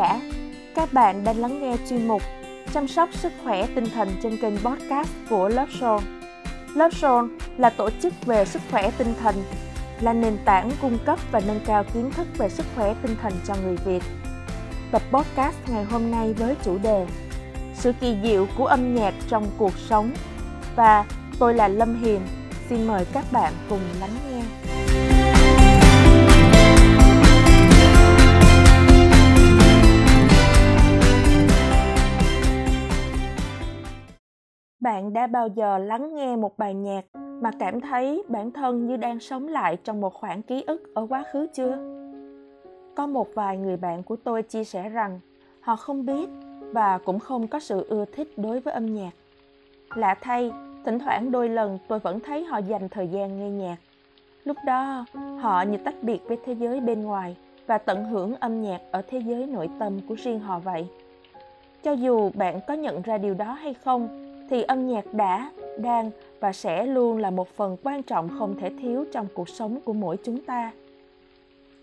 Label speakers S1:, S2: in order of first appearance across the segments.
S1: giả. Các bạn đang lắng nghe chuyên mục chăm sóc sức khỏe tinh thần trên kênh podcast của Love Soul. Love Soul là tổ chức về sức khỏe tinh thần, là nền tảng cung cấp và nâng cao kiến thức về sức khỏe tinh thần cho người Việt. Tập podcast ngày hôm nay với chủ đề Sự kỳ diệu của âm nhạc trong cuộc sống và tôi là Lâm Hiền. Xin mời các bạn cùng lắng nghe. Bạn đã bao giờ lắng nghe một bài nhạc mà cảm thấy bản thân như đang sống lại trong một khoảng ký ức ở quá khứ chưa? Có một vài người bạn của tôi chia sẻ rằng họ không biết và cũng không có sự ưa thích đối với âm nhạc. Lạ thay, thỉnh thoảng đôi lần tôi vẫn thấy họ dành thời gian nghe nhạc. Lúc đó, họ như tách biệt với thế giới bên ngoài và tận hưởng âm nhạc ở thế giới nội tâm của riêng họ vậy. Cho dù bạn có nhận ra điều đó hay không, thì âm nhạc đã, đang và sẽ luôn là một phần quan trọng không thể thiếu trong cuộc sống của mỗi chúng ta.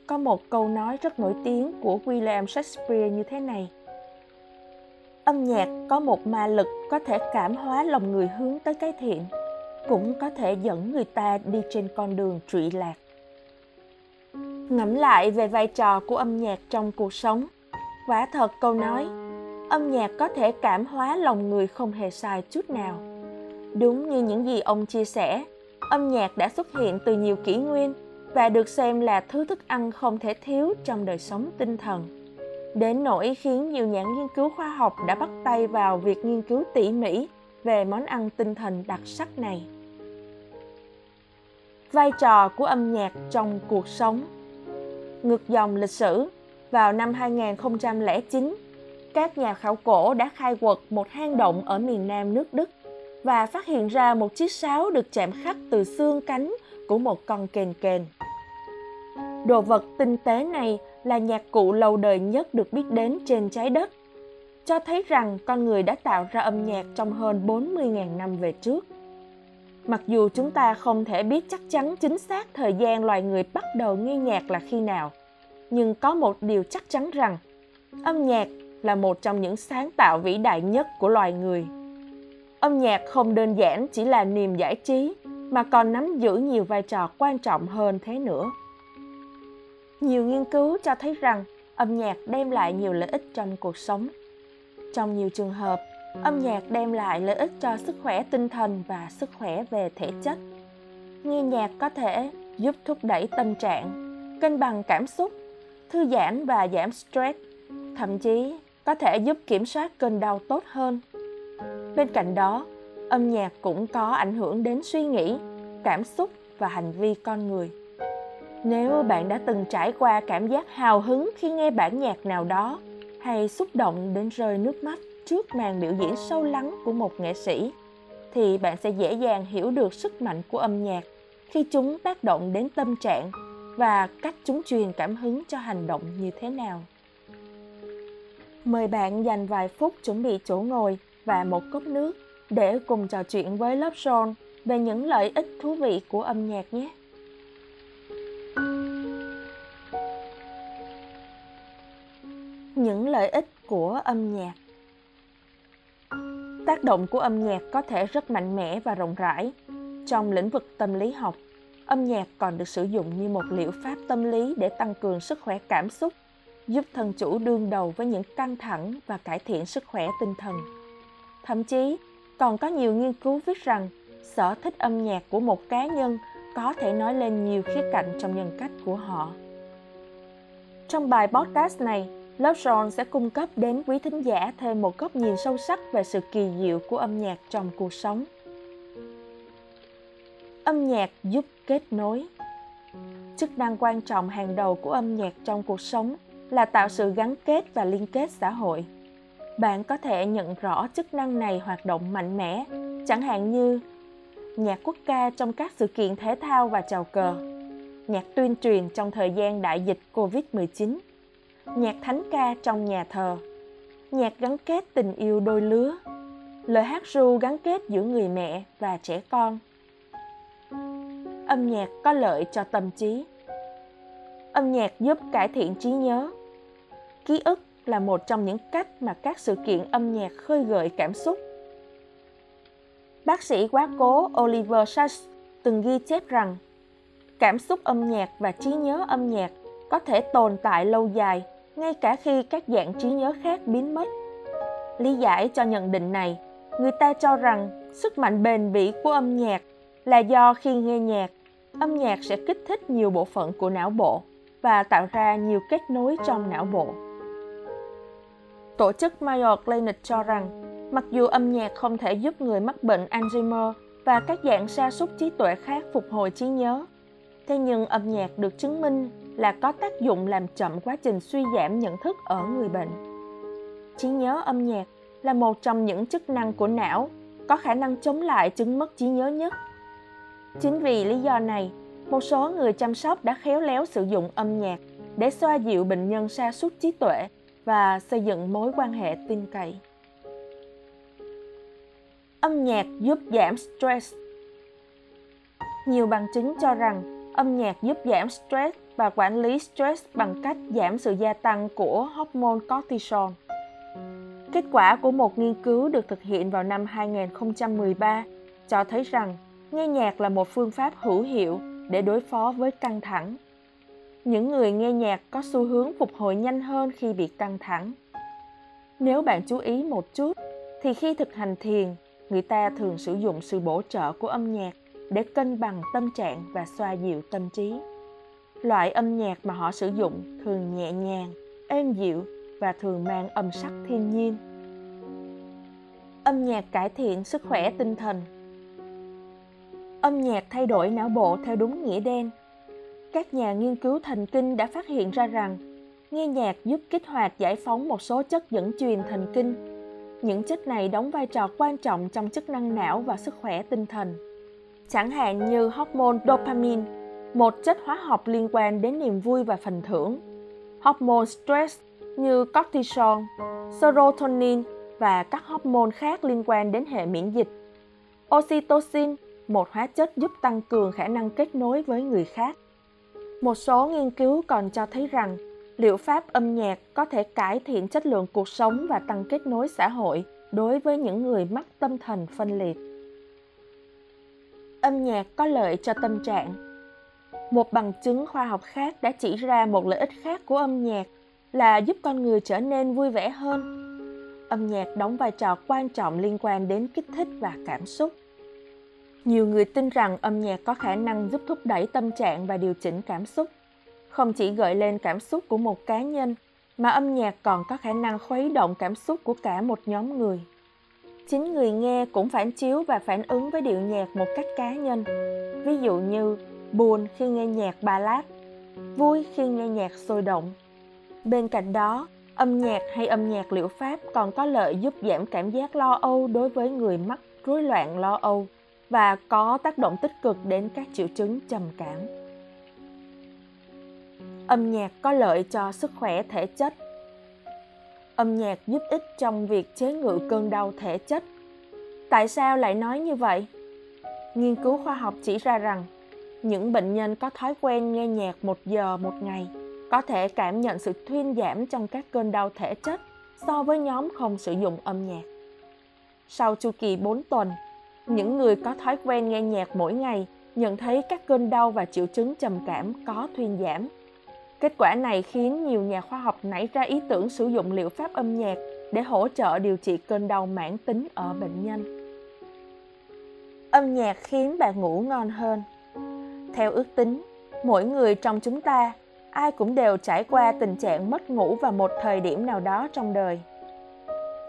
S1: Có một câu nói rất nổi tiếng của William Shakespeare như thế này. Âm nhạc có một ma lực có thể cảm hóa lòng người hướng tới cái thiện, cũng có thể dẫn người ta đi trên con đường trụy lạc. Ngẫm lại về vai trò của âm nhạc trong cuộc sống. Quả thật câu nói âm nhạc có thể cảm hóa lòng người không hề sai chút nào. Đúng như những gì ông chia sẻ, âm nhạc đã xuất hiện từ nhiều kỷ nguyên và được xem là thứ thức ăn không thể thiếu trong đời sống tinh thần. Đến nỗi khiến nhiều nhà nghiên cứu khoa học đã bắt tay vào việc nghiên cứu tỉ mỉ về món ăn tinh thần đặc sắc này. Vai trò của âm nhạc trong cuộc sống. Ngược dòng lịch sử, vào năm 2009 các nhà khảo cổ đã khai quật một hang động ở miền nam nước Đức và phát hiện ra một chiếc sáo được chạm khắc từ xương cánh của một con kền kền. Đồ vật tinh tế này là nhạc cụ lâu đời nhất được biết đến trên trái đất, cho thấy rằng con người đã tạo ra âm nhạc trong hơn 40.000 năm về trước. Mặc dù chúng ta không thể biết chắc chắn chính xác thời gian loài người bắt đầu nghe nhạc là khi nào, nhưng có một điều chắc chắn rằng âm nhạc là một trong những sáng tạo vĩ đại nhất của loài người. Âm nhạc không đơn giản chỉ là niềm giải trí mà còn nắm giữ nhiều vai trò quan trọng hơn thế nữa. Nhiều nghiên cứu cho thấy rằng âm nhạc đem lại nhiều lợi ích trong cuộc sống. Trong nhiều trường hợp, âm nhạc đem lại lợi ích cho sức khỏe tinh thần và sức khỏe về thể chất. Nghe nhạc có thể giúp thúc đẩy tâm trạng, cân bằng cảm xúc, thư giãn và giảm stress, thậm chí có thể giúp kiểm soát cơn đau tốt hơn. Bên cạnh đó, âm nhạc cũng có ảnh hưởng đến suy nghĩ, cảm xúc và hành vi con người. Nếu bạn đã từng trải qua cảm giác hào hứng khi nghe bản nhạc nào đó hay xúc động đến rơi nước mắt trước màn biểu diễn sâu lắng của một nghệ sĩ thì bạn sẽ dễ dàng hiểu được sức mạnh của âm nhạc khi chúng tác động đến tâm trạng và cách chúng truyền cảm hứng cho hành động như thế nào. Mời bạn dành vài phút chuẩn bị chỗ ngồi và một cốc nước để cùng trò chuyện với lớp Son về những lợi ích thú vị của âm nhạc nhé. Những lợi ích của âm nhạc Tác động của âm nhạc có thể rất mạnh mẽ và rộng rãi. Trong lĩnh vực tâm lý học, âm nhạc còn được sử dụng như một liệu pháp tâm lý để tăng cường sức khỏe cảm xúc giúp thân chủ đương đầu với những căng thẳng và cải thiện sức khỏe tinh thần. Thậm chí, còn có nhiều nghiên cứu viết rằng sở thích âm nhạc của một cá nhân có thể nói lên nhiều khía cạnh trong nhân cách của họ. Trong bài podcast này, Love Zone sẽ cung cấp đến quý thính giả thêm một góc nhìn sâu sắc về sự kỳ diệu của âm nhạc trong cuộc sống. Âm nhạc giúp kết nối Chức năng quan trọng hàng đầu của âm nhạc trong cuộc sống là tạo sự gắn kết và liên kết xã hội bạn có thể nhận rõ chức năng này hoạt động mạnh mẽ chẳng hạn như nhạc quốc ca trong các sự kiện thể thao và chào cờ nhạc tuyên truyền trong thời gian đại dịch Covid-19, nhạc thánh ca trong nhà thờ, nhạc gắn kết tình yêu đôi lứa, lời hát ru gắn kết giữa người mẹ và trẻ con. Âm nhạc có lợi cho tâm trí. Âm nhạc giúp cải thiện trí nhớ, ký ức là một trong những cách mà các sự kiện âm nhạc khơi gợi cảm xúc. Bác sĩ quá cố Oliver Sacks từng ghi chép rằng cảm xúc âm nhạc và trí nhớ âm nhạc có thể tồn tại lâu dài ngay cả khi các dạng trí nhớ khác biến mất. Lý giải cho nhận định này, người ta cho rằng sức mạnh bền bỉ của âm nhạc là do khi nghe nhạc, âm nhạc sẽ kích thích nhiều bộ phận của não bộ và tạo ra nhiều kết nối trong não bộ. Tổ chức Mayo Clinic cho rằng, mặc dù âm nhạc không thể giúp người mắc bệnh Alzheimer và các dạng sa sút trí tuệ khác phục hồi trí nhớ, thế nhưng âm nhạc được chứng minh là có tác dụng làm chậm quá trình suy giảm nhận thức ở người bệnh. Trí nhớ âm nhạc là một trong những chức năng của não có khả năng chống lại chứng mất trí nhớ nhất. Chính vì lý do này, một số người chăm sóc đã khéo léo sử dụng âm nhạc để xoa dịu bệnh nhân sa sút trí tuệ và xây dựng mối quan hệ tin cậy. Âm nhạc giúp giảm stress. Nhiều bằng chứng cho rằng âm nhạc giúp giảm stress và quản lý stress bằng cách giảm sự gia tăng của hormone cortisol. Kết quả của một nghiên cứu được thực hiện vào năm 2013 cho thấy rằng nghe nhạc là một phương pháp hữu hiệu để đối phó với căng thẳng. Những người nghe nhạc có xu hướng phục hồi nhanh hơn khi bị căng thẳng. Nếu bạn chú ý một chút, thì khi thực hành thiền, người ta thường sử dụng sự bổ trợ của âm nhạc để cân bằng tâm trạng và xoa dịu tâm trí. Loại âm nhạc mà họ sử dụng thường nhẹ nhàng, êm dịu và thường mang âm sắc thiên nhiên. Âm nhạc cải thiện sức khỏe tinh thần. Âm nhạc thay đổi não bộ theo đúng nghĩa đen. Các nhà nghiên cứu thần kinh đã phát hiện ra rằng nghe nhạc giúp kích hoạt giải phóng một số chất dẫn truyền thần kinh. Những chất này đóng vai trò quan trọng trong chức năng não và sức khỏe tinh thần. Chẳng hạn như hormone dopamine một chất hóa học liên quan đến niềm vui và phần thưởng. Hormone stress như cortisol, serotonin và các hormone khác liên quan đến hệ miễn dịch. Oxytocin, một hóa chất giúp tăng cường khả năng kết nối với người khác. Một số nghiên cứu còn cho thấy rằng, liệu pháp âm nhạc có thể cải thiện chất lượng cuộc sống và tăng kết nối xã hội đối với những người mắc tâm thần phân liệt. Âm nhạc có lợi cho tâm trạng. Một bằng chứng khoa học khác đã chỉ ra một lợi ích khác của âm nhạc là giúp con người trở nên vui vẻ hơn. Âm nhạc đóng vai trò quan trọng liên quan đến kích thích và cảm xúc nhiều người tin rằng âm nhạc có khả năng giúp thúc đẩy tâm trạng và điều chỉnh cảm xúc. Không chỉ gợi lên cảm xúc của một cá nhân mà âm nhạc còn có khả năng khuấy động cảm xúc của cả một nhóm người. Chính người nghe cũng phản chiếu và phản ứng với điệu nhạc một cách cá nhân. Ví dụ như buồn khi nghe nhạc ballad, vui khi nghe nhạc sôi động. Bên cạnh đó, âm nhạc hay âm nhạc liệu pháp còn có lợi giúp giảm cảm giác lo âu đối với người mắc rối loạn lo âu và có tác động tích cực đến các triệu chứng trầm cảm. Âm nhạc có lợi cho sức khỏe thể chất. Âm nhạc giúp ích trong việc chế ngự cơn đau thể chất. Tại sao lại nói như vậy? Nghiên cứu khoa học chỉ ra rằng những bệnh nhân có thói quen nghe nhạc một giờ một ngày có thể cảm nhận sự thuyên giảm trong các cơn đau thể chất so với nhóm không sử dụng âm nhạc. Sau chu kỳ 4 tuần, những người có thói quen nghe nhạc mỗi ngày nhận thấy các cơn đau và triệu chứng trầm cảm có thuyên giảm. Kết quả này khiến nhiều nhà khoa học nảy ra ý tưởng sử dụng liệu pháp âm nhạc để hỗ trợ điều trị cơn đau mãn tính ở bệnh nhân. Âm nhạc khiến bạn ngủ ngon hơn. Theo ước tính, mỗi người trong chúng ta, ai cũng đều trải qua tình trạng mất ngủ vào một thời điểm nào đó trong đời.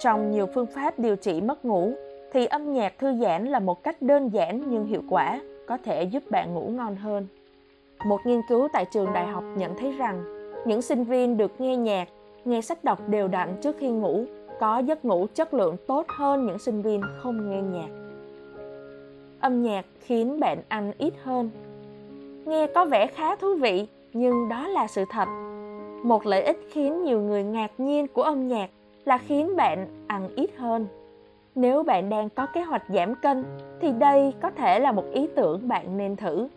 S1: Trong nhiều phương pháp điều trị mất ngủ, thì âm nhạc thư giãn là một cách đơn giản nhưng hiệu quả có thể giúp bạn ngủ ngon hơn. Một nghiên cứu tại trường đại học nhận thấy rằng những sinh viên được nghe nhạc, nghe sách đọc đều đặn trước khi ngủ có giấc ngủ chất lượng tốt hơn những sinh viên không nghe nhạc. Âm nhạc khiến bạn ăn ít hơn nghe có vẻ khá thú vị nhưng đó là sự thật một lợi ích khiến nhiều người ngạc nhiên của âm nhạc là khiến bạn ăn ít hơn nếu bạn đang có kế hoạch giảm cân thì đây có thể là một ý tưởng bạn nên thử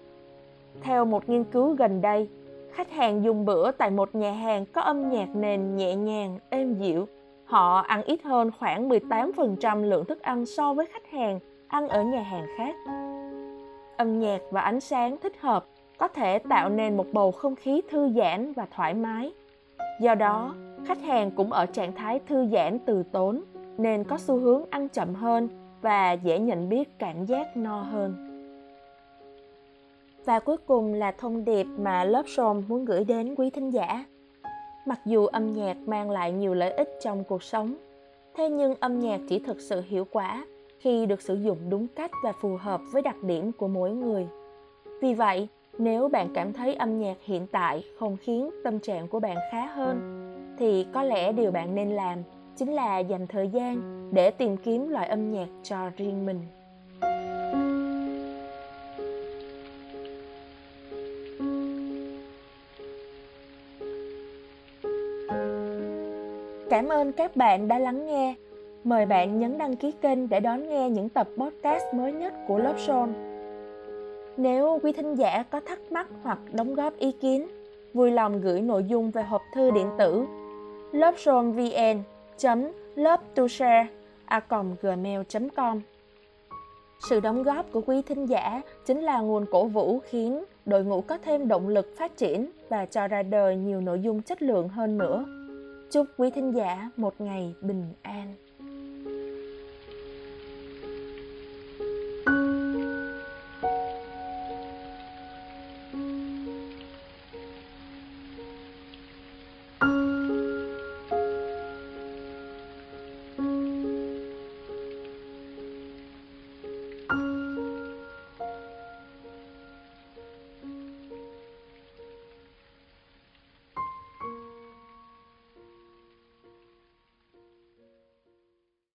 S1: theo một nghiên cứu gần đây khách hàng dùng bữa tại một nhà hàng có âm nhạc nền nhẹ nhàng, êm dịu. Họ ăn ít hơn khoảng 18% lượng thức ăn so với khách hàng ăn ở nhà hàng khác. Âm nhạc và ánh sáng thích hợp có thể tạo nên một bầu không khí thư giãn và thoải mái. Do đó, khách hàng cũng ở trạng thái thư giãn từ tốn nên có xu hướng ăn chậm hơn và dễ nhận biết cảm giác no hơn. Và cuối cùng là thông điệp mà lớp Show muốn gửi đến quý thính giả. Mặc dù âm nhạc mang lại nhiều lợi ích trong cuộc sống, thế nhưng âm nhạc chỉ thực sự hiệu quả khi được sử dụng đúng cách và phù hợp với đặc điểm của mỗi người. Vì vậy, nếu bạn cảm thấy âm nhạc hiện tại không khiến tâm trạng của bạn khá hơn, thì có lẽ điều bạn nên làm chính là dành thời gian để tìm kiếm loại âm nhạc cho riêng mình. Cảm ơn các bạn đã lắng nghe. Mời bạn nhấn đăng ký kênh để đón nghe những tập podcast mới nhất của Lớp Son. Nếu quý thính giả có thắc mắc hoặc đóng góp ý kiến, vui lòng gửi nội dung về hộp thư điện tử lớpsonvn VN to share gmail.com Sự đóng góp của quý thính giả chính là nguồn cổ vũ khiến đội ngũ có thêm động lực phát triển và cho ra đời nhiều nội dung chất lượng hơn nữa. Chúc quý thính giả một ngày bình an.